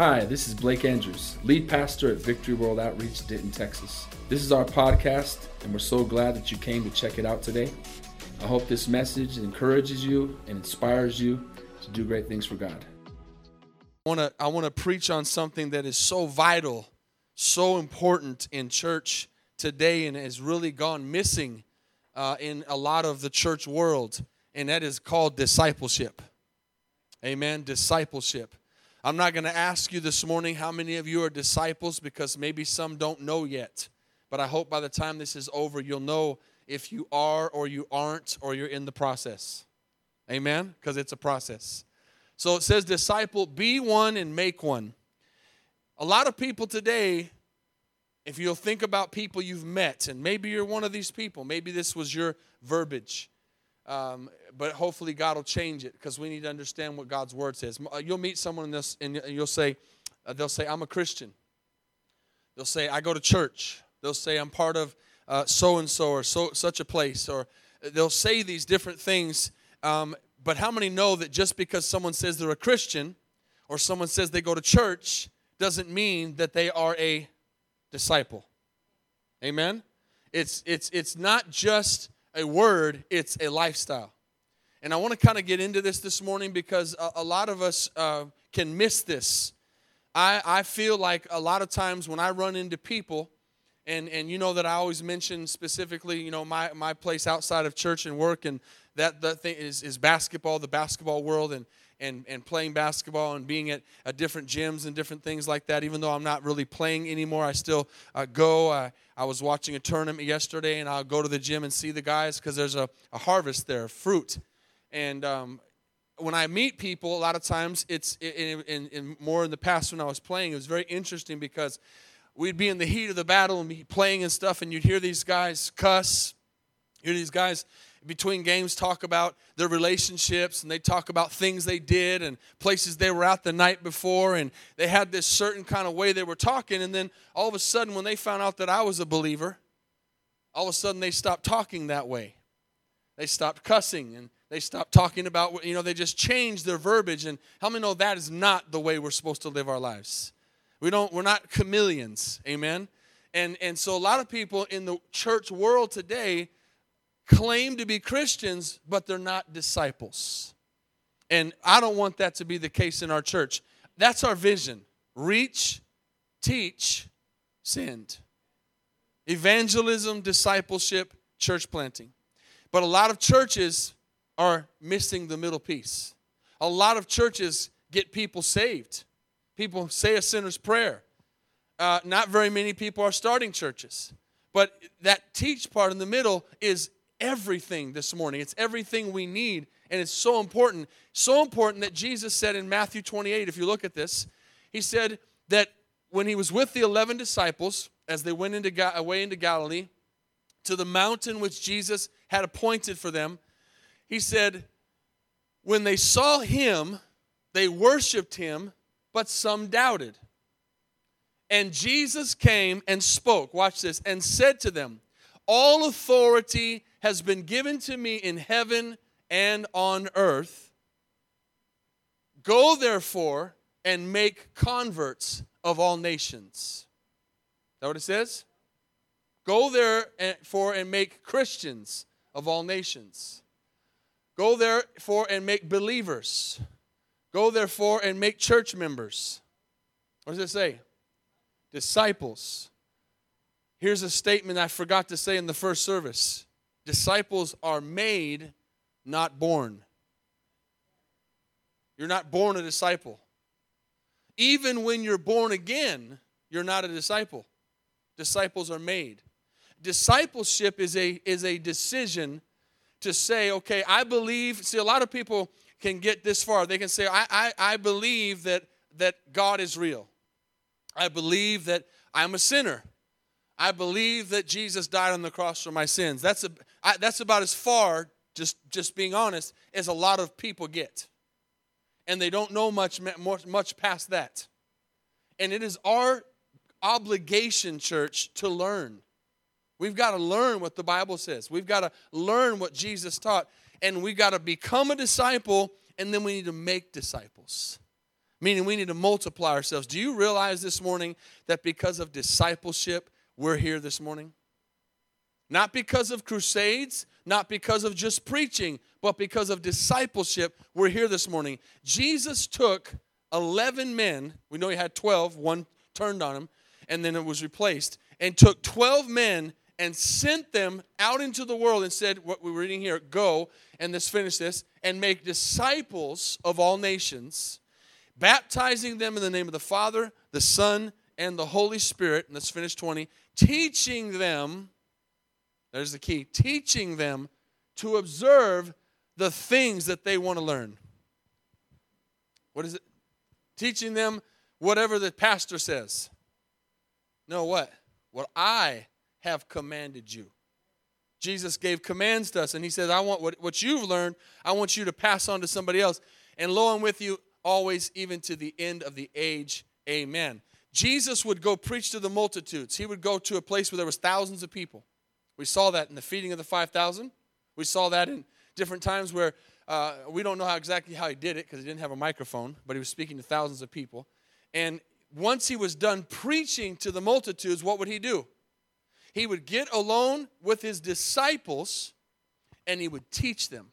Hi, this is Blake Andrews, lead pastor at Victory World Outreach, Denton, Texas. This is our podcast, and we're so glad that you came to check it out today. I hope this message encourages you and inspires you to do great things for God. I want to I want to preach on something that is so vital, so important in church today, and has really gone missing uh, in a lot of the church world, and that is called discipleship. Amen. Discipleship. I'm not going to ask you this morning how many of you are disciples because maybe some don't know yet. But I hope by the time this is over, you'll know if you are or you aren't or you're in the process. Amen? Because it's a process. So it says, disciple, be one and make one. A lot of people today, if you'll think about people you've met, and maybe you're one of these people, maybe this was your verbiage. Um, but hopefully God will change it because we need to understand what God's word says. Uh, you'll meet someone in this, and you'll say, uh, they'll say, "I'm a Christian." They'll say, "I go to church." They'll say, "I'm part of so and so or so such a place," or they'll say these different things. Um, but how many know that just because someone says they're a Christian, or someone says they go to church, doesn't mean that they are a disciple? Amen. It's it's it's not just a word, it's a lifestyle. And I want to kind of get into this this morning because a, a lot of us uh, can miss this. I, I feel like a lot of times when I run into people, and, and you know that I always mention specifically, you know, my, my place outside of church and work, and that, that thing is, is basketball, the basketball world, and, and, and playing basketball and being at, at different gyms and different things like that. Even though I'm not really playing anymore, I still uh, go. I, I was watching a tournament yesterday, and I'll go to the gym and see the guys because there's a, a harvest there, fruit. And um, when I meet people, a lot of times it's in, in, in, more in the past when I was playing, it was very interesting because we'd be in the heat of the battle and be playing and stuff, and you'd hear these guys cuss, hear these guys between games talk about their relationships and they talk about things they did and places they were at the night before and they had this certain kind of way they were talking and then all of a sudden when they found out that I was a believer all of a sudden they stopped talking that way. They stopped cussing and they stopped talking about you know they just changed their verbiage and how many know that is not the way we're supposed to live our lives we don't we're not chameleons amen and and so a lot of people in the church world today claim to be Christians, but they're not disciples. And I don't want that to be the case in our church. That's our vision reach, teach, send. Evangelism, discipleship, church planting. But a lot of churches are missing the middle piece. A lot of churches get people saved. People say a sinner's prayer. Uh, not very many people are starting churches. But that teach part in the middle is everything this morning. It's everything we need, and it's so important. So important that Jesus said in Matthew 28, if you look at this, he said that when he was with the 11 disciples, as they went into, away into Galilee, to the mountain which Jesus had appointed for them, he said, when they saw him, they worshiped him, but some doubted. And Jesus came and spoke, watch this, and said to them, All authority has been given to me in heaven and on earth. Go therefore and make converts of all nations. Is that what it says? Go therefore and make Christians of all nations. Go therefore and make believers. Go therefore and make church members. What does it say? Disciples. Here's a statement I forgot to say in the first service Disciples are made, not born. You're not born a disciple. Even when you're born again, you're not a disciple. Disciples are made. Discipleship is a, is a decision to say, okay, I believe. See, a lot of people can get this far. They can say, I, I, I believe that, that God is real. I believe that I'm a sinner. I believe that Jesus died on the cross for my sins. That's, a, I, that's about as far, just, just being honest, as a lot of people get. And they don't know much, much past that. And it is our obligation, church, to learn. We've got to learn what the Bible says. We've got to learn what Jesus taught. And we've got to become a disciple, and then we need to make disciples. meaning we need to multiply ourselves. Do you realize this morning that because of discipleship, we're here this morning? Not because of crusades, not because of just preaching, but because of discipleship, we're here this morning. Jesus took 11 men, we know he had 12, one turned on him, and then it was replaced, and took 12 men and sent them out into the world and said, What we're reading here, go, and let's finish this, and make disciples of all nations, baptizing them in the name of the Father, the Son, and the Holy Spirit. And let's finish 20, teaching them, there's the key, teaching them to observe the things that they want to learn. What is it? Teaching them whatever the pastor says. No, what? What I have commanded you. Jesus gave commands to us, and he says, I want what, what you've learned, I want you to pass on to somebody else. And lo, I'm with you always, even to the end of the age. Amen. Jesus would go preach to the multitudes. He would go to a place where there was thousands of people. We saw that in the feeding of the 5,000. We saw that in different times where uh, we don't know how exactly how he did it because he didn't have a microphone, but he was speaking to thousands of people. And once he was done preaching to the multitudes, what would he do? He would get alone with his disciples and he would teach them.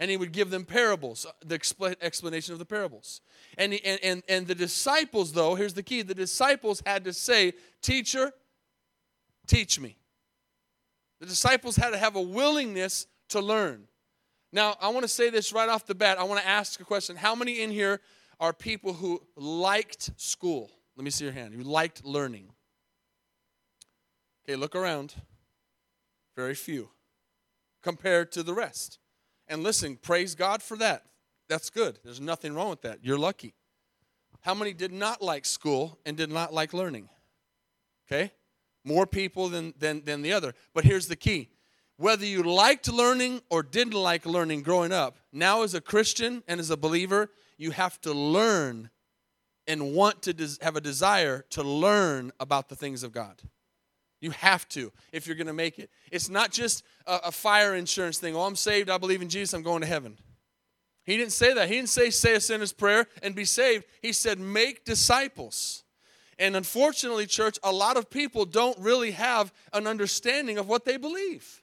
And he would give them parables, uh, the explanation of the parables. And, he, and, and, and the disciples, though, here's the key the disciples had to say, Teacher, teach me. The disciples had to have a willingness to learn. Now, I want to say this right off the bat. I want to ask a question. How many in here are people who liked school? Let me see your hand. You liked learning? Okay, look around. Very few compared to the rest. And listen, praise God for that. That's good. There's nothing wrong with that. You're lucky. How many did not like school and did not like learning? Okay? More people than, than, than the other. But here's the key whether you liked learning or didn't like learning growing up, now as a Christian and as a believer, you have to learn and want to des- have a desire to learn about the things of God. You have to if you're going to make it. It's not just a, a, fire insurance thing. Oh, I'm saved. I believe in Jesus. I'm going to heaven. He didn't say that. He didn't say, say a sinner's prayer and be saved. He said, make disciples. And unfortunately, church, a lot of people don't really have an understanding of what they believe.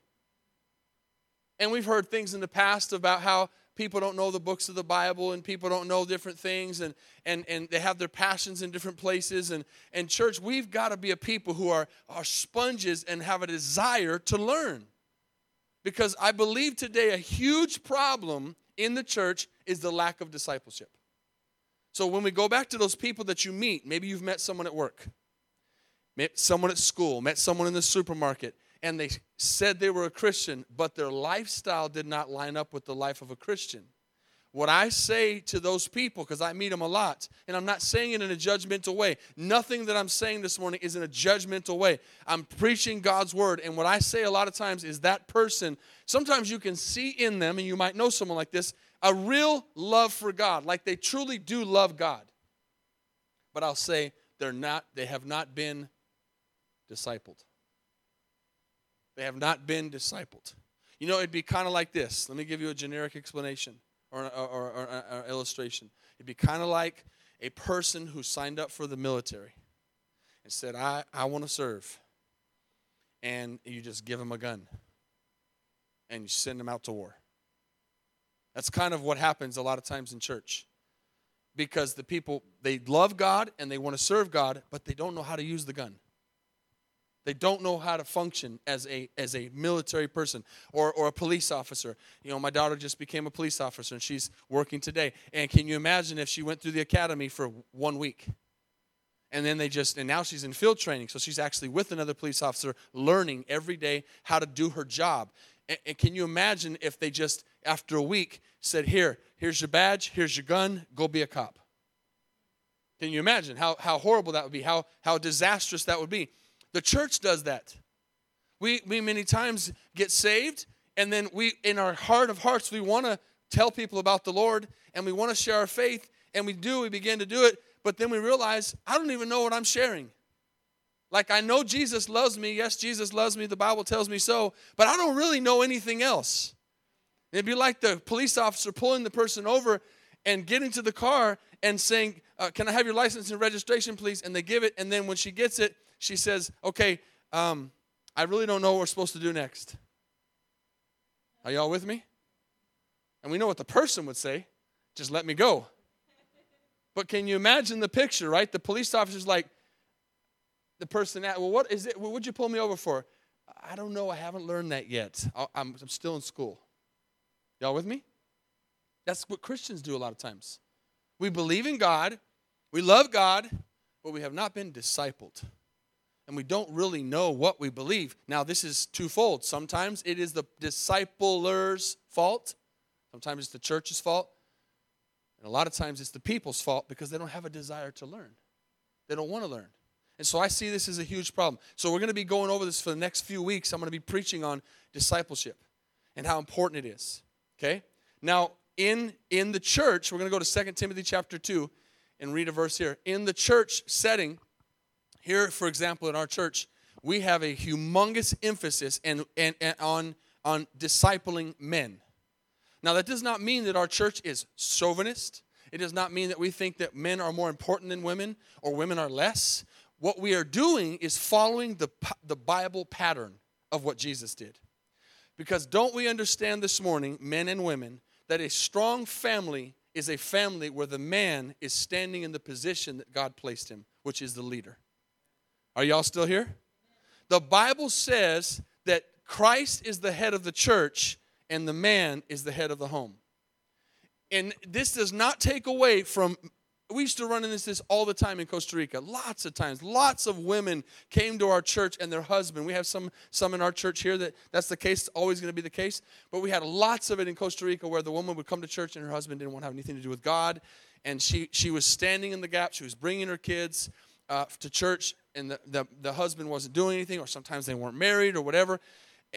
And we've heard things in the past about how people don't know the books of the Bible and people don't know different things and, and, and they have their passions in different places. And, and church, we've got to be a people who are, are sponges and have a desire to learn. Because I believe today a huge problem in the church is the lack of discipleship. So when we go back to those people that you meet, maybe you've met someone at work, met someone at school, met someone in the supermarket, and they said they were a Christian, but their lifestyle did not line up with the life of a Christian. What I say to those people, because I meet them a lot, and I'm not saying it in a judgmental way. Nothing that I'm saying this morning is in a judgmental way. I'm preaching God's word, and what I say a lot of times is that person, sometimes you can see in them, and you might know someone like this, a real love for God, like they truly do love God. But I'll say they're not, they have not been discipled. They have not been discipled. You know, it'd be kind of like this. Let me give you a generic explanation or, or, or, or illustration. It'd be kind of like a person who signed up for the military and said, I, I want to serve. And you just give them a gun and you send them out to war. That's kind of what happens a lot of times in church. Because the people, they love God and they want to serve God, but they don't know how to use the gun. They don't know how to function as a as a military person or, or a police officer. You know, my daughter just became a police officer and she's working today. And can you imagine if she went through the academy for one week? And then they just and now she's in field training, so she's actually with another police officer learning every day how to do her job. And, and can you imagine if they just after a week said, Here, here's your badge, here's your gun, go be a cop. Can you imagine how, how horrible that would be, how, how disastrous that would be? The church does that. We, we many times get saved, and then we, in our heart of hearts, we want to tell people about the Lord and we want to share our faith, and we do, we begin to do it, but then we realize, I don't even know what I'm sharing. Like, I know Jesus loves me. Yes, Jesus loves me. The Bible tells me so, but I don't really know anything else. It'd be like the police officer pulling the person over and getting to the car and saying, uh, Can I have your license and registration, please? And they give it. And then when she gets it, she says, Okay, um, I really don't know what we're supposed to do next. Are y'all with me? And we know what the person would say just let me go. But can you imagine the picture, right? The police officer's like, the person, at, well, what is it? What would you pull me over for? I don't know. I haven't learned that yet. I'm, I'm still in school. Y'all with me? That's what Christians do a lot of times. We believe in God, we love God, but we have not been discipled. And we don't really know what we believe. Now, this is twofold. Sometimes it is the discipler's fault, sometimes it's the church's fault, and a lot of times it's the people's fault because they don't have a desire to learn. They don't want to learn. And so I see this as a huge problem. So we're going to be going over this for the next few weeks. I'm going to be preaching on discipleship and how important it is. Okay? Now, in in the church, we're going to go to 2 Timothy chapter 2 and read a verse here. In the church setting, here, for example, in our church, we have a humongous emphasis and, and, and on, on discipling men. Now, that does not mean that our church is chauvinist. It does not mean that we think that men are more important than women or women are less what we are doing is following the, the Bible pattern of what Jesus did. Because don't we understand this morning, men and women, that a strong family is a family where the man is standing in the position that God placed him, which is the leader. Are y'all still here? The Bible says that Christ is the head of the church and the man is the head of the home. And this does not take away from we used to run into this all the time in Costa Rica. Lots of times, lots of women came to our church and their husband. We have some some in our church here that that's the case. It's always going to be the case. But we had lots of it in Costa Rica where the woman would come to church and her husband didn't want to have anything to do with God, and she she was standing in the gap. She was bringing her kids uh, to church, and the, the the husband wasn't doing anything, or sometimes they weren't married or whatever.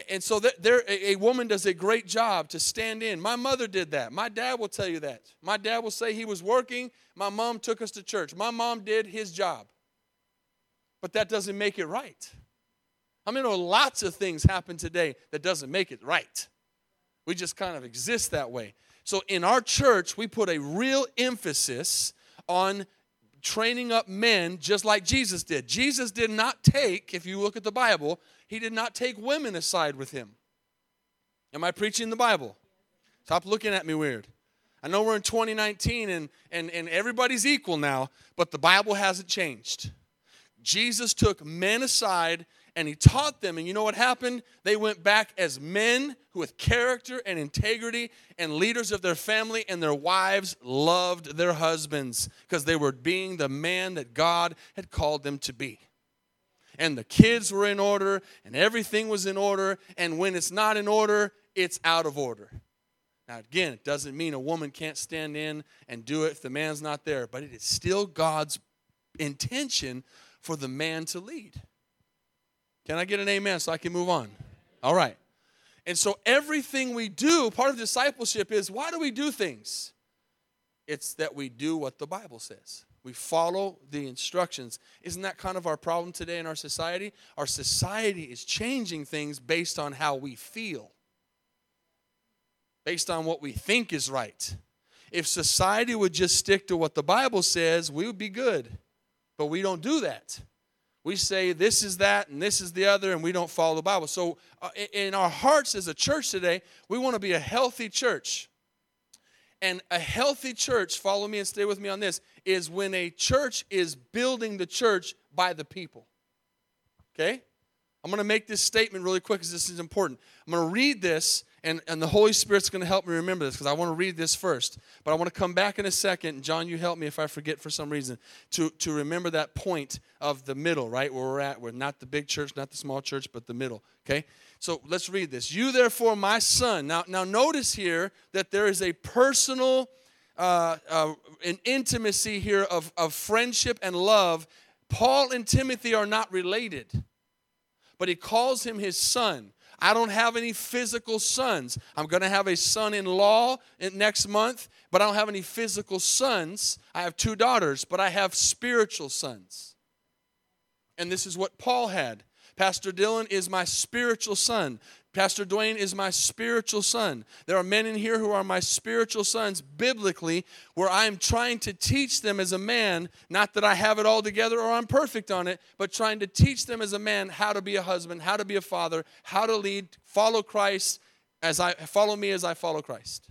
And so there, a woman does a great job to stand in. My mother did that. My dad will tell you that. My dad will say he was working. My mom took us to church. My mom did his job. But that doesn't make it right. I mean, lots of things happen today that doesn't make it right. We just kind of exist that way. So in our church, we put a real emphasis on training up men just like Jesus did. Jesus did not take, if you look at the Bible, he did not take women aside with him. Am I preaching the Bible? Stop looking at me weird. I know we're in 2019 and, and, and everybody's equal now, but the Bible hasn't changed. Jesus took men aside and he taught them. And you know what happened? They went back as men with character and integrity and leaders of their family, and their wives loved their husbands because they were being the man that God had called them to be and the kids were in order and everything was in order. And when it's not in order, it's out of order. Now, again, it doesn't mean a woman can't stand in and do it if the man's not there, but it is still God's intention for the man to lead. Can I get an amen so I can move on? All right. And so everything we do, part of discipleship is why do we do things? It's that we do what the Bible says. We follow the instructions. Isn't that kind of our problem today in our society? Our society is changing things based on how we feel, based on what we think is right. If society would just stick to what the Bible says, we would be good. But we don't do that. We say this is that and this is the other, and we don't follow the Bible. So, uh, in our hearts as a church today, we want to be a healthy church. And a healthy church, follow me and stay with me on this, is when a church is building the church by the people. Okay? I'm going to make this statement really quick because this is important. I'm going to read this, and, and the Holy Spirit's going to help me remember this because I want to read this first. But I want to come back in a second. John, you help me if I forget for some reason to, to remember that point of the middle, right? Where we're at. We're not the big church, not the small church, but the middle. Okay? So let's read this. You, therefore, my son. Now, now notice here that there is a personal, uh, uh, an intimacy here of, of friendship and love. Paul and Timothy are not related, but he calls him his son. I don't have any physical sons. I'm going to have a son in law next month, but I don't have any physical sons. I have two daughters, but I have spiritual sons. And this is what Paul had. Pastor Dylan is my spiritual son. Pastor Dwayne is my spiritual son. There are men in here who are my spiritual sons biblically, where I'm trying to teach them as a man, not that I have it all together or I'm perfect on it, but trying to teach them as a man how to be a husband, how to be a father, how to lead, follow Christ as I follow me as I follow Christ.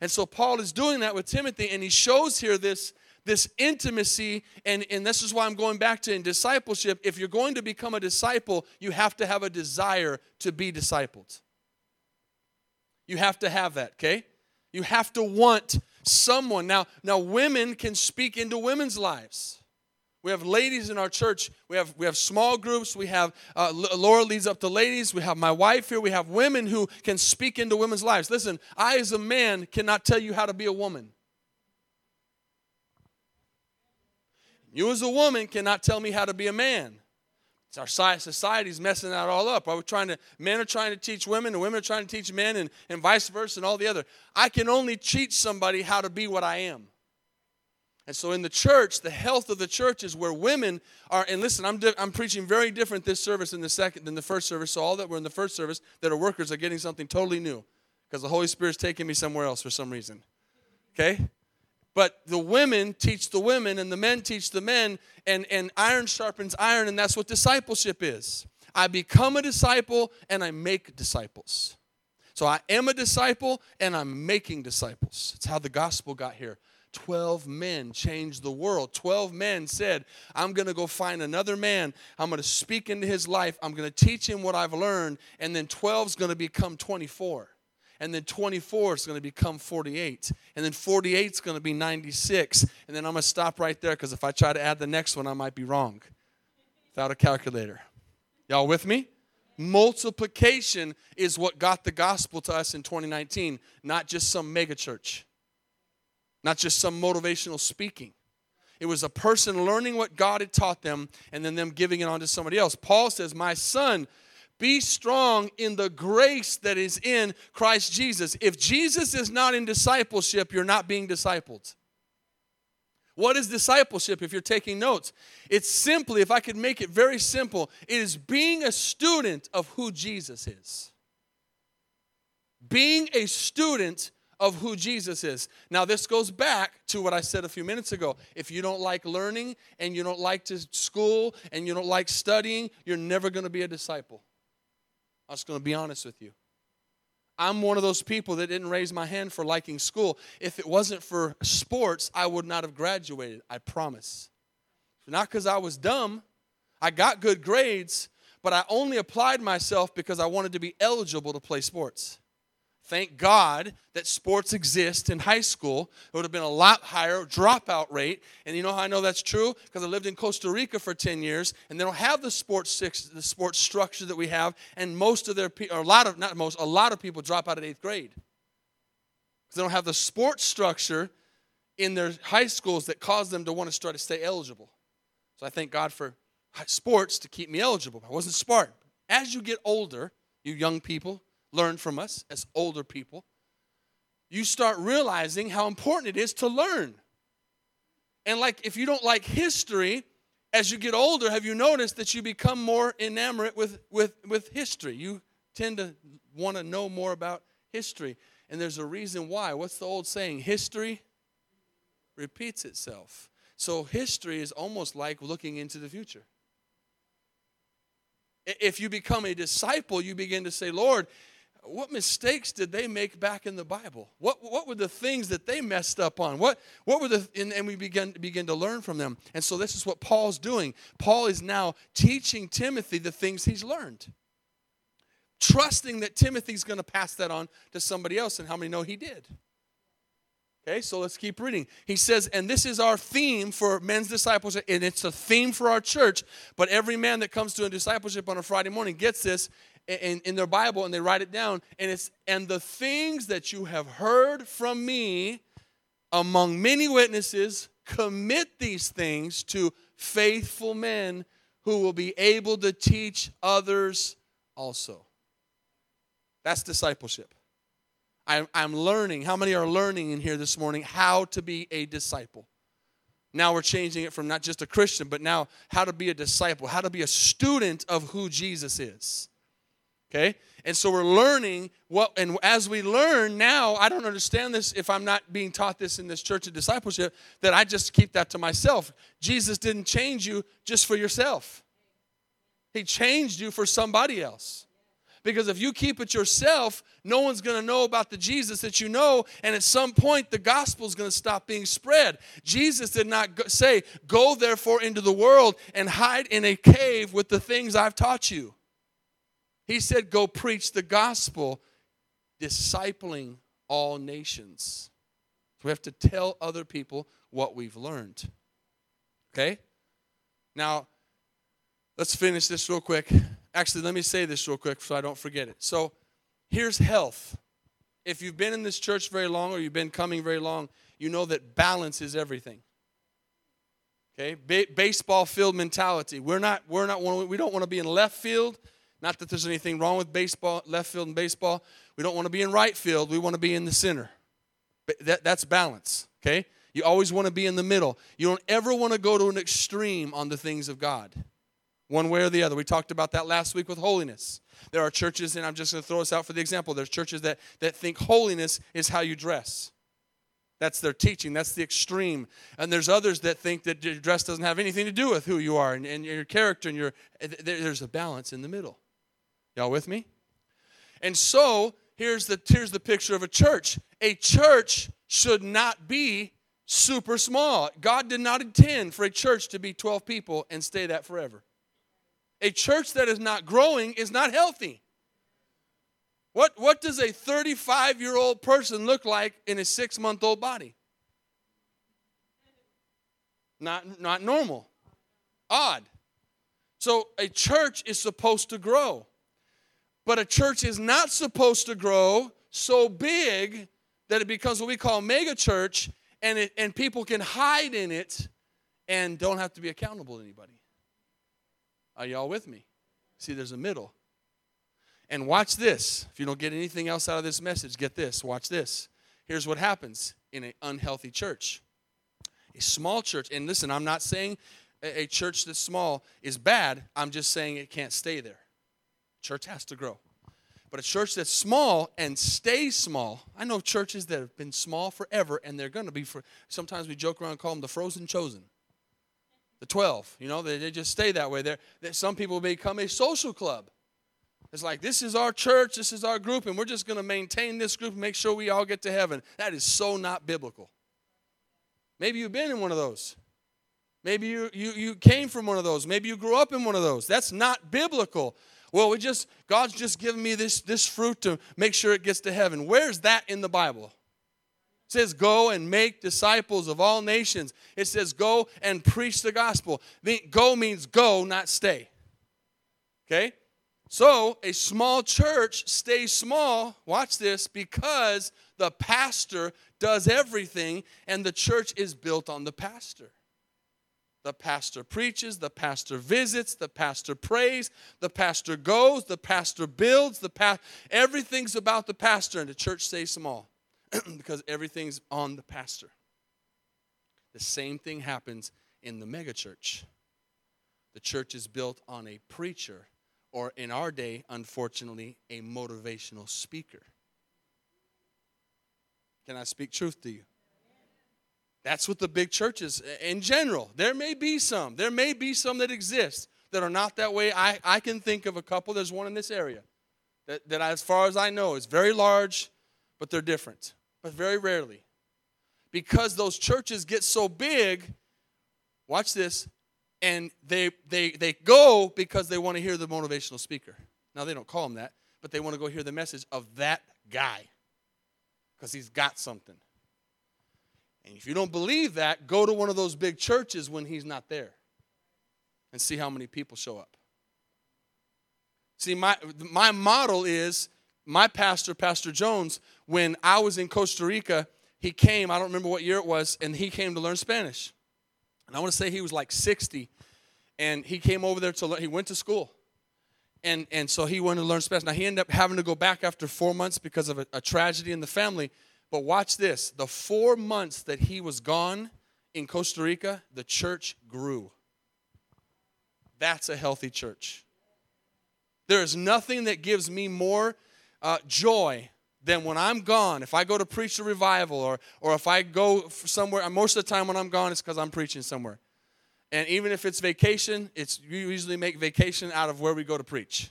And so Paul is doing that with Timothy, and he shows here this this intimacy and, and this is why i'm going back to in discipleship if you're going to become a disciple you have to have a desire to be discipled you have to have that okay you have to want someone now now women can speak into women's lives we have ladies in our church. We have we have small groups. We have uh, Laura leads up the ladies. We have my wife here. We have women who can speak into women's lives. Listen, I as a man cannot tell you how to be a woman. You, as a woman, cannot tell me how to be a man. It's our society's messing that all up. Are trying to? Men are trying to teach women, and women are trying to teach men, and, and vice versa, and all the other. I can only teach somebody how to be what I am. And so, in the church, the health of the church is where women are. And listen, I'm di- I'm preaching very different this service than the second than the first service. So all that were in the first service that are workers are getting something totally new, because the Holy Spirit's taking me somewhere else for some reason. Okay. But the women teach the women, and the men teach the men, and, and iron sharpens iron, and that's what discipleship is. I become a disciple and I make disciples. So I am a disciple and I'm making disciples. It's how the gospel got here. 12 men changed the world. 12 men said, I'm going to go find another man. I'm going to speak into his life. I'm going to teach him what I've learned. And then 12 is going to become 24 and then 24 is going to become 48 and then 48 is going to be 96 and then i'm going to stop right there because if i try to add the next one i might be wrong without a calculator. Y'all with me? Multiplication is what got the gospel to us in 2019 not just some megachurch not just some motivational speaking. It was a person learning what god had taught them and then them giving it on to somebody else. Paul says my son be strong in the grace that is in Christ Jesus. If Jesus is not in discipleship, you're not being discipled. What is discipleship if you're taking notes? It's simply, if I could make it very simple, it is being a student of who Jesus is. Being a student of who Jesus is. Now, this goes back to what I said a few minutes ago. If you don't like learning and you don't like to school and you don't like studying, you're never going to be a disciple. I was going to be honest with you. I'm one of those people that didn't raise my hand for liking school. If it wasn't for sports, I would not have graduated. I promise. Not because I was dumb. I got good grades, but I only applied myself because I wanted to be eligible to play sports. Thank God that sports exist in high school. It would have been a lot higher dropout rate. And you know how I know that's true? Because I lived in Costa Rica for 10 years, and they don't have the sports six, the sports structure that we have. And most of their, people or a lot of, not most, a lot of people drop out at eighth grade. Because they don't have the sports structure in their high schools that cause them to want to start to stay eligible. So I thank God for sports to keep me eligible. I wasn't smart. As you get older, you young people, learn from us as older people, you start realizing how important it is to learn. And like if you don't like history, as you get older, have you noticed that you become more enamored with, with, with history? You tend to want to know more about history. And there's a reason why. What's the old saying? History repeats itself. So history is almost like looking into the future. If you become a disciple, you begin to say, Lord, what mistakes did they make back in the Bible? What, what were the things that they messed up on? What, what were the, and, and we begin, begin to learn from them. And so this is what Paul's doing. Paul is now teaching Timothy the things he's learned, trusting that Timothy's going to pass that on to somebody else. And how many know he did? Okay, so let's keep reading. He says, and this is our theme for men's discipleship, and it's a theme for our church. But every man that comes to a discipleship on a Friday morning gets this in, in their Bible and they write it down. And it's, and the things that you have heard from me among many witnesses, commit these things to faithful men who will be able to teach others also. That's discipleship. I'm, I'm learning. How many are learning in here this morning how to be a disciple? Now we're changing it from not just a Christian, but now how to be a disciple, how to be a student of who Jesus is. Okay? And so we're learning what, and as we learn now, I don't understand this if I'm not being taught this in this church of discipleship, that I just keep that to myself. Jesus didn't change you just for yourself, He changed you for somebody else. Because if you keep it yourself, no one's going to know about the Jesus that you know, and at some point the gospel is going to stop being spread. Jesus did not go, say, Go therefore into the world and hide in a cave with the things I've taught you. He said, Go preach the gospel, discipling all nations. So we have to tell other people what we've learned. Okay? Now, let's finish this real quick. Actually, let me say this real quick so I don't forget it. So, here's health. If you've been in this church very long or you've been coming very long, you know that balance is everything. Okay? Ba- baseball field mentality. We're not we're not we don't want to be in left field. Not that there's anything wrong with baseball, left field and baseball. We don't want to be in right field. We want to be in the center. That, that's balance. Okay? You always want to be in the middle. You don't ever want to go to an extreme on the things of God one way or the other. We talked about that last week with holiness. There are churches, and I'm just going to throw this out for the example. There's churches that, that think holiness is how you dress. That's their teaching. That's the extreme. And there's others that think that your dress doesn't have anything to do with who you are and, and your character and your. There's a balance in the middle. Y'all with me? And so here's the here's the picture of a church. A church should not be super small. God did not intend for a church to be 12 people and stay that forever. A church that is not growing is not healthy. What, what does a 35 year old person look like in a six month old body? Not, not normal, odd. So a church is supposed to grow, but a church is not supposed to grow so big that it becomes what we call mega church and, it, and people can hide in it and don't have to be accountable to anybody. Are y'all with me? See, there's a middle. And watch this. If you don't get anything else out of this message, get this. Watch this. Here's what happens in an unhealthy church. A small church, and listen, I'm not saying a church that's small is bad. I'm just saying it can't stay there. Church has to grow. But a church that's small and stays small, I know churches that have been small forever and they're going to be for, sometimes we joke around and call them the frozen chosen the 12. You know, they, they just stay that way. There, some people become a social club. It's like, this is our church, this is our group, and we're just going to maintain this group and make sure we all get to heaven. That is so not biblical. Maybe you've been in one of those. Maybe you, you, you came from one of those. Maybe you grew up in one of those. That's not biblical. Well, we just, God's just given me this, this fruit to make sure it gets to heaven. Where's that in the Bible? It says, Go and make disciples of all nations. It says, Go and preach the gospel. Go means go, not stay. Okay? So, a small church stays small, watch this, because the pastor does everything and the church is built on the pastor. The pastor preaches, the pastor visits, the pastor prays, the pastor goes, the pastor builds, the pa- everything's about the pastor and the church stays small. because everything's on the pastor. The same thing happens in the megachurch. The church is built on a preacher, or in our day, unfortunately, a motivational speaker. Can I speak truth to you? That's what the big churches in general. There may be some. There may be some that exist that are not that way. I, I can think of a couple. There's one in this area that, that, as far as I know, is very large, but they're different but very rarely. Because those churches get so big, watch this, and they, they, they go because they want to hear the motivational speaker. Now, they don't call him that, but they want to go hear the message of that guy because he's got something. And if you don't believe that, go to one of those big churches when he's not there and see how many people show up. See, my, my model is my pastor, Pastor Jones, when I was in Costa Rica, he came, I don't remember what year it was, and he came to learn Spanish. And I want to say he was like 60. And he came over there to learn, he went to school. And, and so he wanted to learn Spanish. Now, he ended up having to go back after four months because of a, a tragedy in the family. But watch this the four months that he was gone in Costa Rica, the church grew. That's a healthy church. There is nothing that gives me more uh, joy than when I'm gone. If I go to preach a revival or, or if I go somewhere, most of the time when I'm gone, it's because I'm preaching somewhere. And even if it's vacation, it's you usually make vacation out of where we go to preach.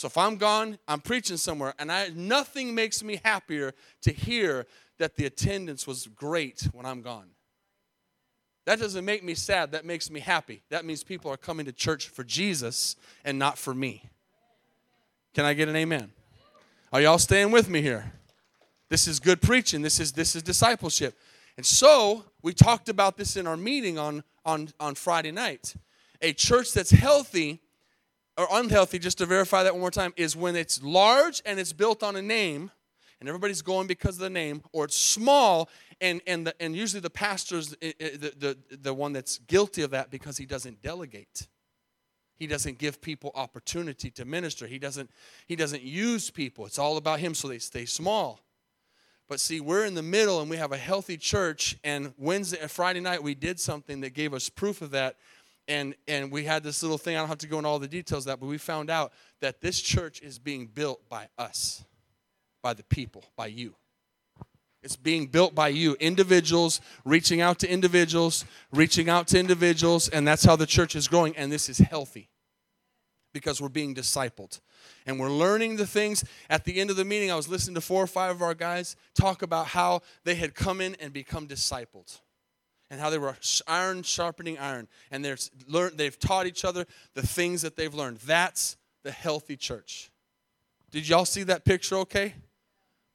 So if I'm gone, I'm preaching somewhere, and I, nothing makes me happier to hear that the attendance was great when I'm gone. That doesn't make me sad, that makes me happy. That means people are coming to church for Jesus and not for me. Can I get an amen? Are y'all staying with me here? This is good preaching. This is this is discipleship. And so we talked about this in our meeting on, on, on Friday night. A church that's healthy or unhealthy, just to verify that one more time, is when it's large and it's built on a name, and everybody's going because of the name, or it's small and and the, and usually the pastor's eh, eh, the, the the one that's guilty of that because he doesn't delegate. He doesn't give people opportunity to minister. He doesn't he doesn't use people. It's all about him so they stay small. But see, we're in the middle and we have a healthy church. And Wednesday, uh, Friday night, we did something that gave us proof of that. And, and we had this little thing. I don't have to go into all the details of that, but we found out that this church is being built by us, by the people, by you. It's being built by you, individuals reaching out to individuals, reaching out to individuals, and that's how the church is growing. And this is healthy because we're being discipled. And we're learning the things. At the end of the meeting, I was listening to four or five of our guys talk about how they had come in and become discipled and how they were iron sharpening iron. And they're learned, they've taught each other the things that they've learned. That's the healthy church. Did y'all see that picture okay?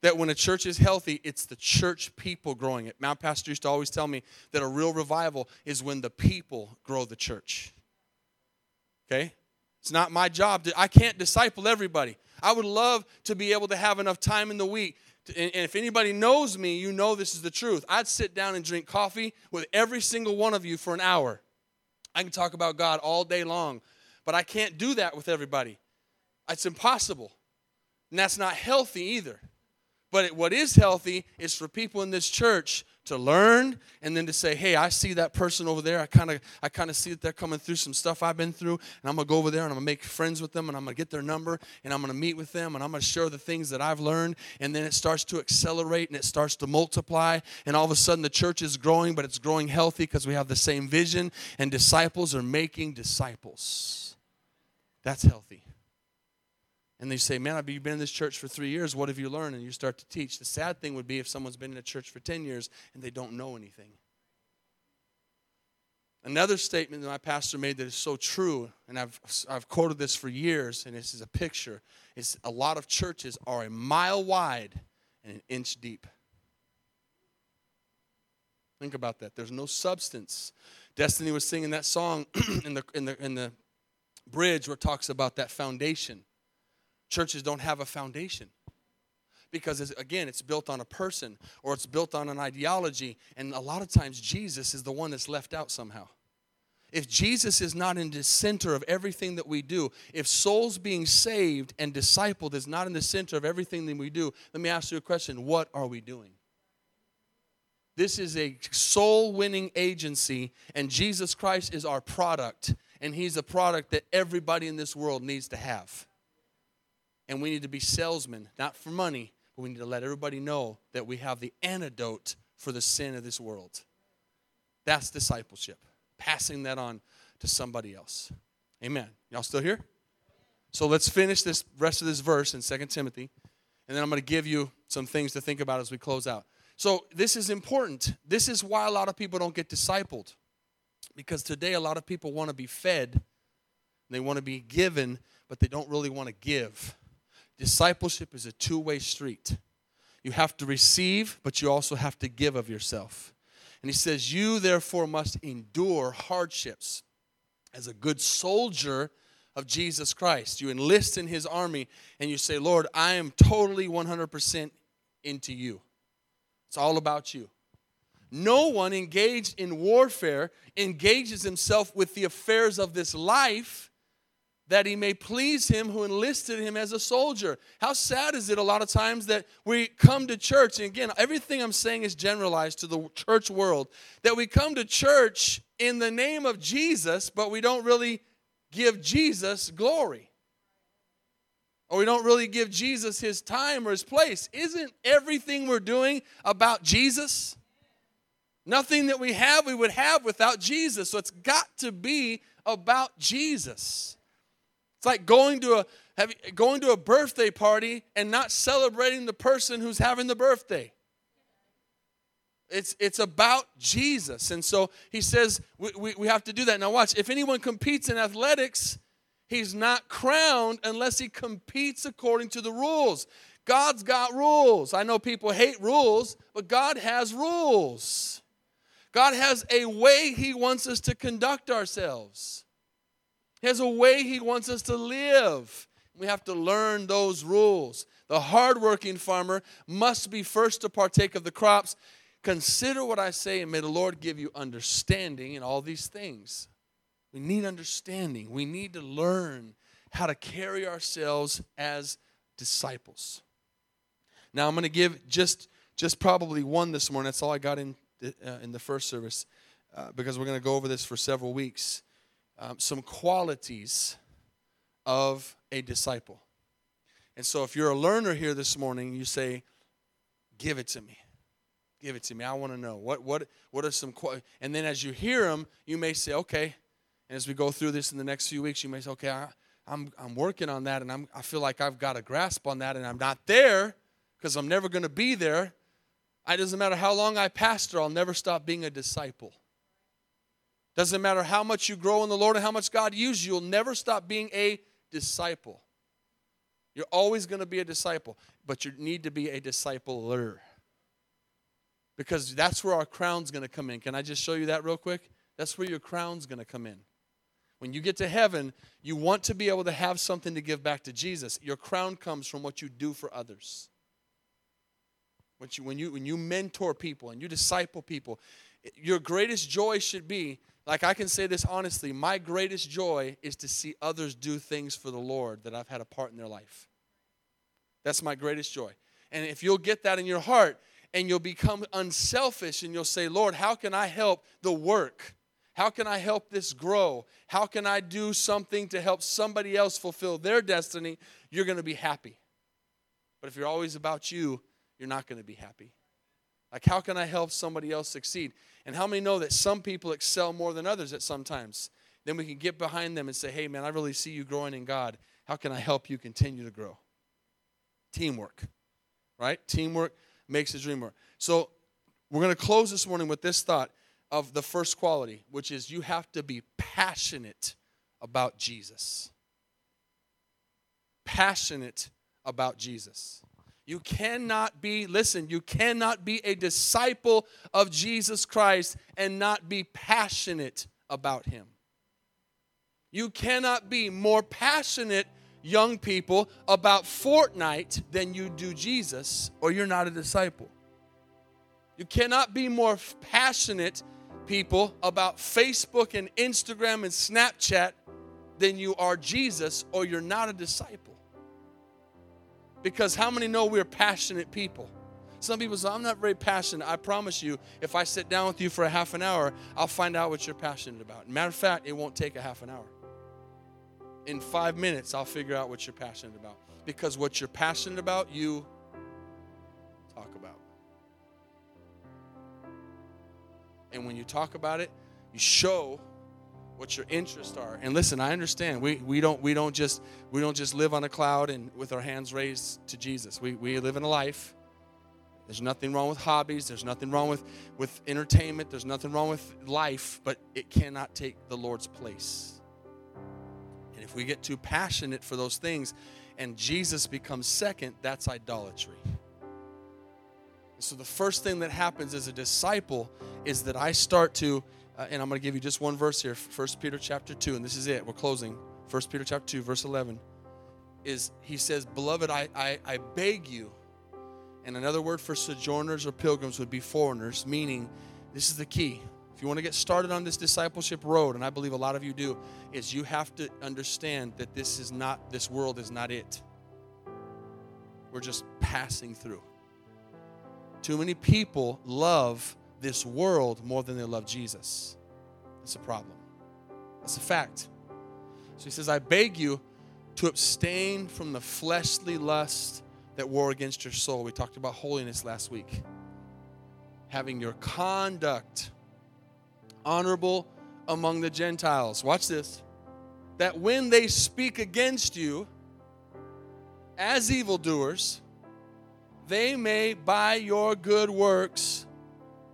That when a church is healthy, it's the church people growing it. My pastor used to always tell me that a real revival is when the people grow the church. Okay? It's not my job. To, I can't disciple everybody. I would love to be able to have enough time in the week. And, and if anybody knows me, you know this is the truth. I'd sit down and drink coffee with every single one of you for an hour. I can talk about God all day long, but I can't do that with everybody. It's impossible. And that's not healthy either. But what is healthy is for people in this church to learn and then to say hey i see that person over there. I kind of i kind of see that they're coming through some stuff i've been through and i'm to go over there and i'm to make friends with them and i'm to get their number and i'm to meet with them and i'm to share the things that i've learned. And then it starts to accelerate and it starts to multiply. And all of a sudden the church is growing but it's growing healthy because we have the same vision. And disciples are making disciples. That's healthy and they say, Man, I've been in this church for three years. What have you learned? And you start to teach. The sad thing would be if someone's been in a church for 10 years and they don't know anything. Another statement that my pastor made that is so true, and I've, I've quoted this for years, and this is a picture, is a lot of churches are a mile wide and an inch deep. Think about that. There's no substance. Destiny was singing that song in the, in the, in the bridge where it talks about that foundation churches don't have a foundation. Because it's, again it's built on a person or it's built on an ideology and a lot of times jesus is the one that's left out somehow. If jesus is not in the center of everything that we do if souls being saved and discipled is not in the center of everything that we do let me ask you a question. What are we doing? This is a soul winning agency and jesus christ is our product and he's a product that everybody in this world needs to have and we need to be salesmen, not for money, but we need to let everybody know that we have the antidote for the sin of this world. That's discipleship, passing that on to somebody else. Amen. Y'all still here? So let's finish this rest of this verse in 2 Timothy, and then I'm going to give you some things to think about as we close out. So this is important. This is why a lot of people don't get discipled. Because today a lot of people want to be fed, they want to be given, but they don't really want to give. Discipleship is a two way street. You have to receive, but you also have to give of yourself. And he says, You therefore must endure hardships as a good soldier of Jesus Christ. You enlist in his army and you say, Lord, I am totally 100% into you. It's all about you. No one engaged in warfare engages himself with the affairs of this life that he may please him who enlisted him as a soldier. How sad is it a lot of times that we come to church, and again, everything I'm saying is generalized to the church world, that we come to church in the name of Jesus, but we don't really give Jesus glory. or we don't really give Jesus his time or his place. Isn't everything we're doing about Jesus? Nothing that we have, we would have without Jesus. So it's got to be about Jesus. Like going to a have, going to a birthday party and not celebrating the person who's having the birthday. It's, it's about Jesus. And so he says we, we, we have to do that. Now, watch, if anyone competes in athletics, he's not crowned unless he competes according to the rules. God's got rules. I know people hate rules, but God has rules. God has a way He wants us to conduct ourselves, He has a way He wants us to live. We have to learn those rules. The hardworking farmer must be first to partake of the crops. Consider what I say, and may the Lord give you understanding in all these things. We need understanding. We need to learn how to carry ourselves as disciples. Now, I'm going to give just just probably one this morning. That's all I got in uh, in the first service, uh, because we're going to go over this for several weeks. Um, some qualities of a disciple. And so, if you're a learner here this morning, you say, "Give it to me." Give it to me. I want to know what what what are some and then as you hear them, you may say, okay. And as we go through this in the next few weeks, you may say, okay, I, I'm I'm working on that, and I'm I feel like I've got a grasp on that, and I'm not there because I'm never going to be there. It doesn't matter how long I pastor, I'll never stop being a disciple. Doesn't matter how much you grow in the Lord and how much God uses you, you'll never stop being a disciple. You're always going to be a disciple, but you need to be a discipler. Because that's where our crown's going to come in. Can I just show you that real quick? That's where your crown's going to come in. When you get to heaven, you want to be able to have something to give back to Jesus. Your crown comes from what you do for others. When you, when you, when you mentor people and you disciple people, your greatest joy should be like I can say this honestly, my greatest joy is to see others do things for the Lord that I've had a part in their life. That's my greatest joy. And if you'll get that in your heart and you'll become unselfish and you'll say, Lord, how can I help the work? How can I help this grow? How can I do something to help somebody else fulfill their destiny? You're going to be happy. But if you're always about you, you're not going to be happy. Like, how can I help somebody else succeed? And how many know that some people excel more than others at sometimes? Then we can get behind them and say, hey, man, I really see you growing in God. How can I help you continue to grow? Teamwork, right? Teamwork makes the dream work. So, we're going to close this morning with this thought of the first quality, which is you have to be passionate about Jesus. Passionate about Jesus. You cannot be, listen, you cannot be a disciple of Jesus Christ and not be passionate about him. You cannot be more passionate, young people, about Fortnite than you do Jesus, or you're not a disciple. You cannot be more passionate, people, about Facebook and Instagram and Snapchat than you are Jesus, or you're not a disciple. Because how many know we're passionate people? Some people say, I'm not very passionate. I promise you, if I sit down with you for a half an hour, I'll find out what you're passionate about. Matter of fact, it won't take a half an hour. In five minutes, I'll figure out what you're passionate about. Because what you're passionate about, you talk about. And when you talk about it, you show what your interests are. And listen, I understand. We, we don't we don't just we don't just live on a cloud and with our hands raised to Jesus. We we live in a life. There's nothing wrong with hobbies. There's nothing wrong with, with entertainment. There's nothing wrong with life, but it cannot take the Lord's place. And if we get too passionate for those things and Jesus becomes second, that's idolatry. so the first thing that happens as a disciple is that I start to uh, and I'm going to give you just one verse here, 1 Peter chapter 2, and this is it. We're closing. 1 Peter chapter 2, verse 11. Is he says, Beloved, I, I, I beg you. And another word for sojourners or pilgrims would be foreigners, meaning this is the key. If you want to get started on this discipleship road, and I believe a lot of you do, is you have to understand that this is not, this world is not it. We're just passing through. Too many people love this world more than they love Jesus. That's a problem. That's a fact. So he says, I beg you, to abstain from the fleshly lust that war against your soul. We talked about holiness last week. Having your conduct honorable among the Gentiles. Watch this. That when they speak against you as evildoers, they may by your good works,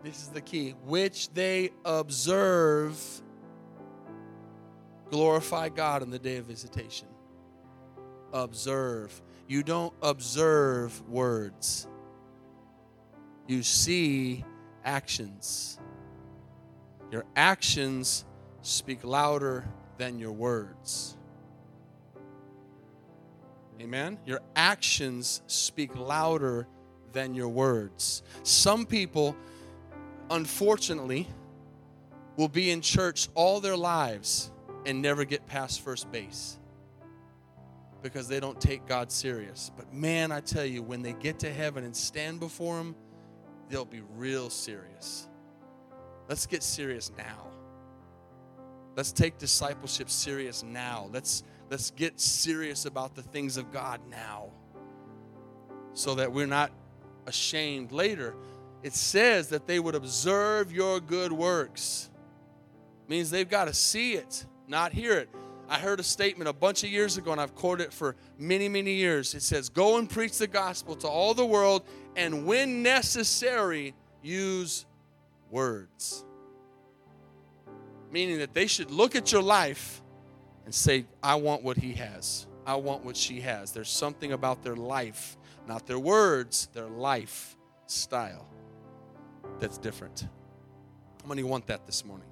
this is the key, which they observe, glorify God in the day of visitation. Observe. You don't observe words, you see actions. Your actions speak louder than your words. Amen. Your actions speak louder than your words. Some people, unfortunately, will be in church all their lives and never get past first base because they don't take God serious. But man, I tell you, when they get to heaven and stand before Him, they'll be real serious. Let's get serious now. Let's take discipleship serious now. Let's let's get serious about the things of God now. So that we're not ashamed later. It says that they would observe your good works. means they've got to see it, not hear it. I heard a statement a bunch of years ago, and I've quoted it for many, many years. It says, Go and preach the gospel to all the world, and when necessary, use words. Meaning that they should look at your life and say, I want what he has. I want what she has. There's something about their life, not their words, their life style that's different. How many want that this morning?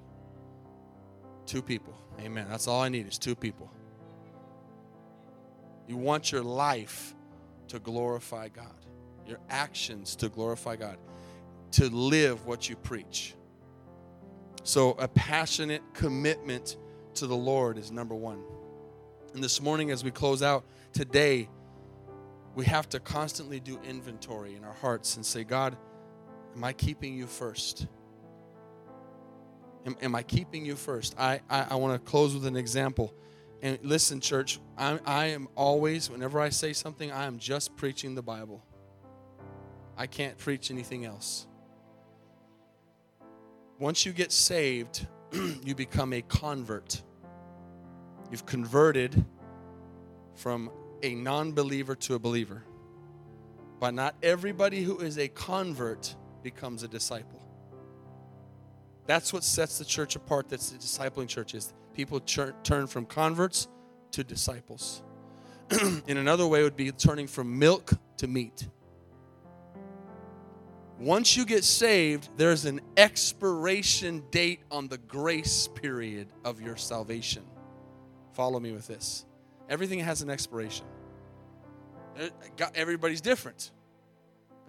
Two people. Amen. That's all I need is two people. You want your life to glorify God, your actions to glorify God, to live what you preach. So, a passionate commitment to the Lord is number one. And this morning, as we close out today, we have to constantly do inventory in our hearts and say, God, am I keeping you first? Am, am I keeping you first? I, I, I want to close with an example. And listen, church, I, I am always, whenever I say something, I am just preaching the Bible. I can't preach anything else. Once you get saved, you become a convert. You've converted from a non believer to a believer. But not everybody who is a convert becomes a disciple. That's what sets the church apart. That's the discipling church is people turn from converts to disciples. In another way, would be turning from milk to meat. Once you get saved, there's an expiration date on the grace period of your salvation. Follow me with this. Everything has an expiration. Everybody's different.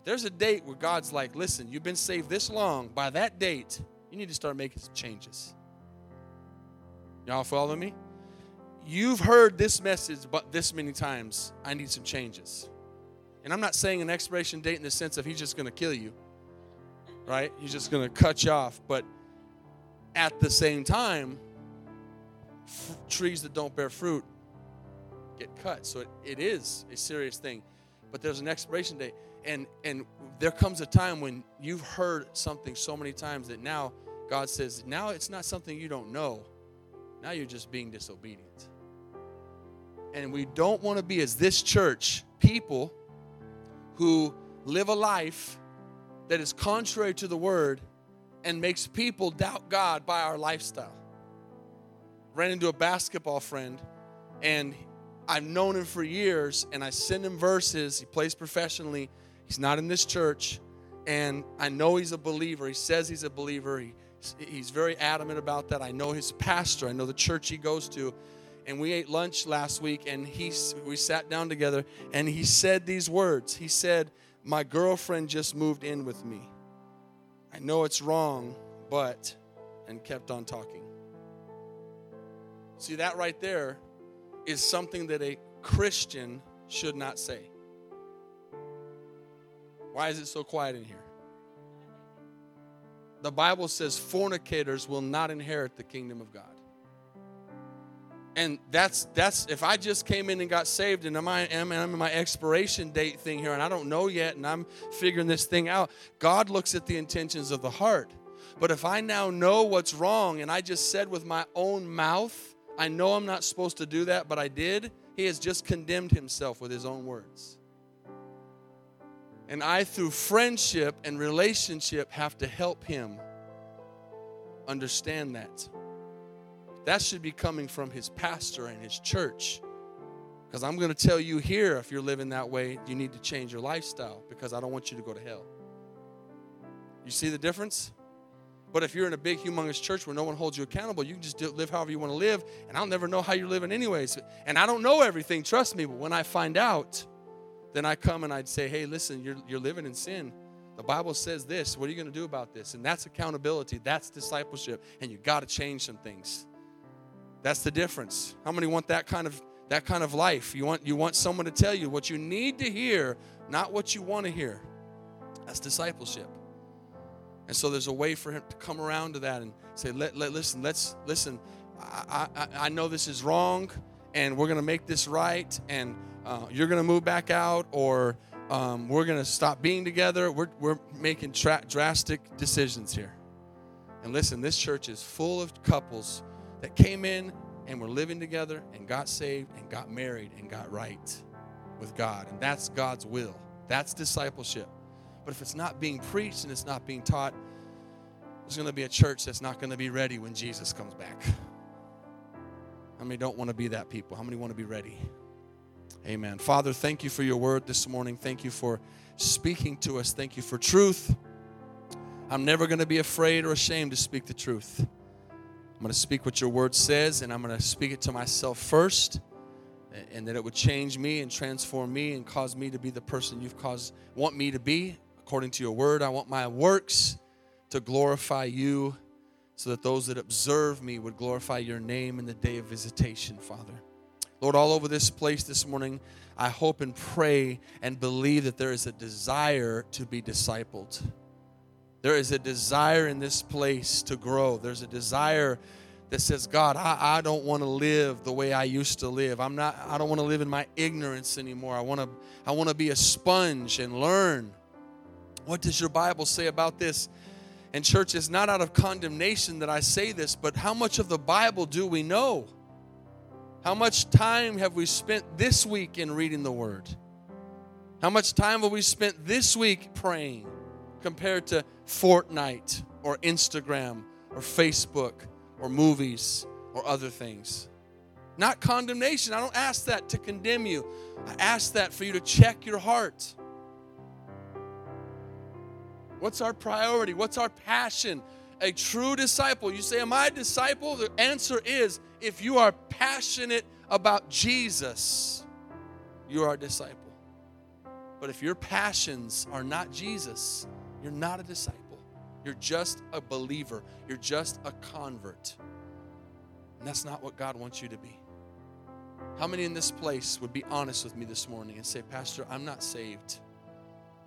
But there's a date where God's like, listen, you've been saved this long. By that date, you need to start making some changes. Y'all follow me? You've heard this message but this many times. I need some changes. And I'm not saying an expiration date in the sense of he's just going to kill you right? He's just going to cut you off. But at the same time, f- trees that don't bear fruit get cut. So it, it is a serious thing. But there's an expiration date. And, and there comes a time when you've heard something so many times that now God says, now it's not something you don't know. Now you're just being disobedient. And we don't want to be, as this church, people who live a life that is contrary to the word and makes people doubt God by our lifestyle. Ran into a basketball friend and I've known him for years and I send him verses. He plays professionally. He's not in this church and I know he's a believer. He says he's a believer. He, he's very adamant about that. I know his pastor. I know the church he goes to. And we ate lunch last week and he we sat down together and he said these words. He said, my girlfriend just moved in with me. I know it's wrong, but, and kept on talking. See, that right there is something that a Christian should not say. Why is it so quiet in here? The Bible says fornicators will not inherit the kingdom of God. And that's that's if I just came in and got saved and I'm, I am I'm in my expiration date thing here and I don't know yet and I'm figuring this thing out. God looks at the intentions of the heart. But if I now know what's wrong and I just said with my own mouth, I know I'm not supposed to do that, but I did, he has just condemned himself with his own words. And I, through friendship and relationship, have to help him understand that. That should be coming from his pastor and his church. Because I'm going to tell you here if you're living that way, you need to change your lifestyle because I don't want you to go to hell. You see the difference? But if you're in a big, humongous church where no one holds you accountable, you can just live however you want to live, and I'll never know how you're living, anyways. And I don't know everything, trust me, but when I find out, then I come and I'd say, hey, listen, you're, you're living in sin. The Bible says this. What are you going to do about this? And that's accountability, that's discipleship, and you got to change some things. That's the difference. How many want that kind of that kind of life? You want you want someone to tell you what you need to hear, not what you want to hear. That's discipleship. And so there's a way for him to come around to that and say, let, let listen, let's listen. I, I, I know this is wrong, and we're gonna make this right, and uh, you're gonna move back out, or um, we're gonna stop being together. We're, we're making tra- drastic decisions here. And listen, this church is full of couples that came in and were living together and got saved and got married and got right with God. And that's God's will. That's discipleship. But if it's not being preached and it's not being taught, there's going to be a church that's not going to be ready when Jesus comes back. How many don't want to be that people? How many want to be ready? Amen. Father, thank you for your word this morning. Thank you for speaking to us. Thank you for truth. I'm never going to be afraid or ashamed to speak the truth. I'm going to speak what your word says, and I'm going to speak it to myself first, and that it would change me and transform me and cause me to be the person you've caused want me to be according to your word. I want my works to glorify you, so that those that observe me would glorify your name in the day of visitation, Father. Lord, all over this place this morning, I hope and pray and believe that there is a desire to be discipled there is a desire in this place to grow. There's a desire that says, God, I, I don't want to live the way I used to live. I'm not, I don't want to live in my ignorance anymore. I want to, I want to be a sponge and learn. What does your Bible say about this? And church, it's not out of condemnation that I say this, but how much of the Bible do we know? How much time have we spent this week in reading the Word? How much time have we spent this week praying? compared to Fortnite or Instagram or Facebook or movies or other things. Not condemnation. I don't ask that to condemn you. I ask that for you to check your heart. What's our priority? What's our passion? A true disciple. You say, Am I a disciple? The answer is if you are passionate about Jesus, you are a disciple. But if your passions are not Jesus, you're not a disciple. You're just a believer. You're just a convert. And that's not what God wants you to be. How many in this place would be honest with me this morning and say, Pastor, I'm not saved.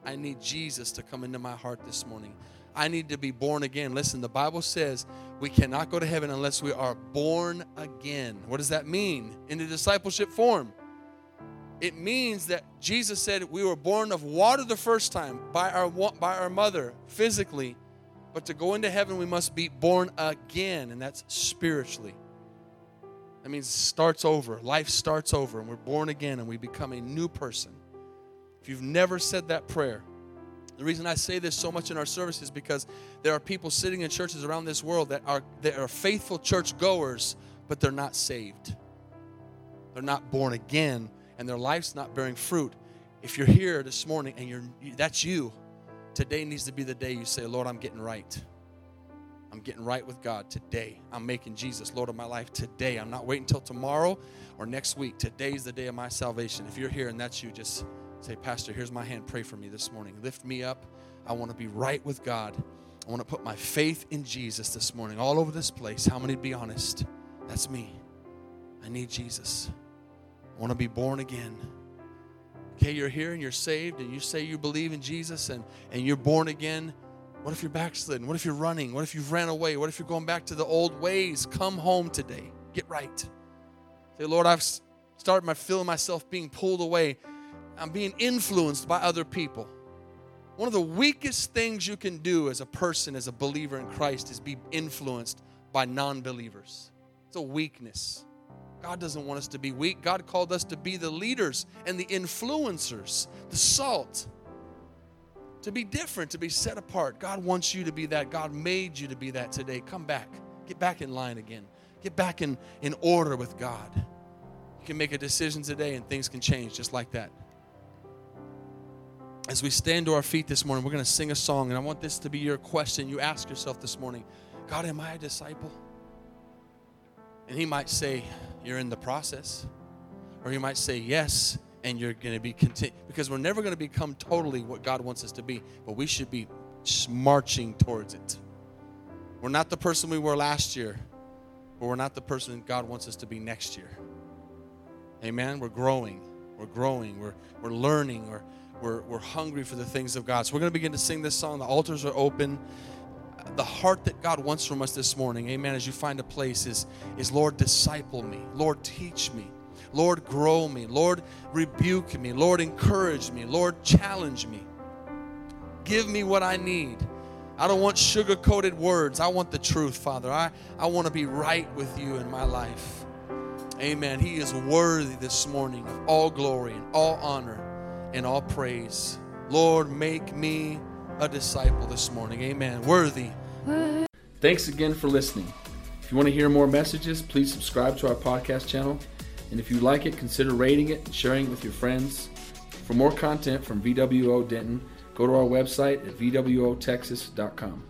I need Jesus to come into my heart this morning. I need to be born again. Listen, the Bible says we cannot go to heaven unless we are born again. What does that mean in the discipleship form? It means that Jesus said we were born of water the first time by our, by our mother physically, but to go into heaven, we must be born again, and that's spiritually. That means starts over. Life starts over, and we're born again, and we become a new person. If you've never said that prayer, the reason I say this so much in our service is because there are people sitting in churches around this world that are, that are faithful church goers, but they're not saved. They're not born again and their life's not bearing fruit, if you're here this morning and you're that's you, today needs to be the day you say, Lord, I'm getting right. I'm getting right with God today. I'm making Jesus Lord of my life today. I'm not waiting until tomorrow or next week. Today's the day of my salvation. If you're here and that's you, just say, Pastor, here's my hand. Pray for me this morning. Lift me up. I want to be right with God. I want to put my faith in Jesus this morning all over this place. How many be honest? That's me. I need Jesus. I want to be born again. Okay, you're here and you're saved and you say you believe in Jesus and, and you're born again. What if you're backslidden? What if you're running? What if you've ran away? What if you're going back to the old ways? Come home today. Get right. Say, Lord, I've started my feeling myself being pulled away. I'm being influenced by other people. One of the weakest things you can do as a person, as a believer in Christ, is be influenced by non believers. It's a weakness. God doesn't want us to be weak. God called us to be the leaders and the influencers, the salt, to be different, to be set apart. God wants you to be that. God made you to be that today. Come back. Get back in line again. Get back in, in order with God. You can make a decision today and things can change just like that. As we stand to our feet this morning, we're going to sing a song, and I want this to be your question you ask yourself this morning God, am I a disciple? And He might say, You're in the process. Or He might say, Yes, and you're going to be content. Because we're never going to become totally what God wants us to be, but we should be marching towards it. We're not the person we were last year, but we're not the person God wants us to be next year. Amen. We're growing. We're growing. We're, we're learning. We're, we're, we're hungry for the things of God. So we're going to begin to sing this song. The altars are open. The heart that God wants from us this morning, amen, as you find a place is, is Lord, disciple me. Lord, teach me. Lord, grow me. Lord, rebuke me. Lord, encourage me. Lord, challenge me. Give me what I need. I don't want sugar coated words. I want the truth, Father. I, I want to be right with you in my life. Amen. He is worthy this morning of all glory and all honor and all praise. Lord, make me a disciple this morning. Amen. Worthy. Thanks again for listening. If you want to hear more messages, please subscribe to our podcast channel. And if you like it, consider rating it and sharing it with your friends. For more content from VWO Denton, go to our website at VWOTexas.com.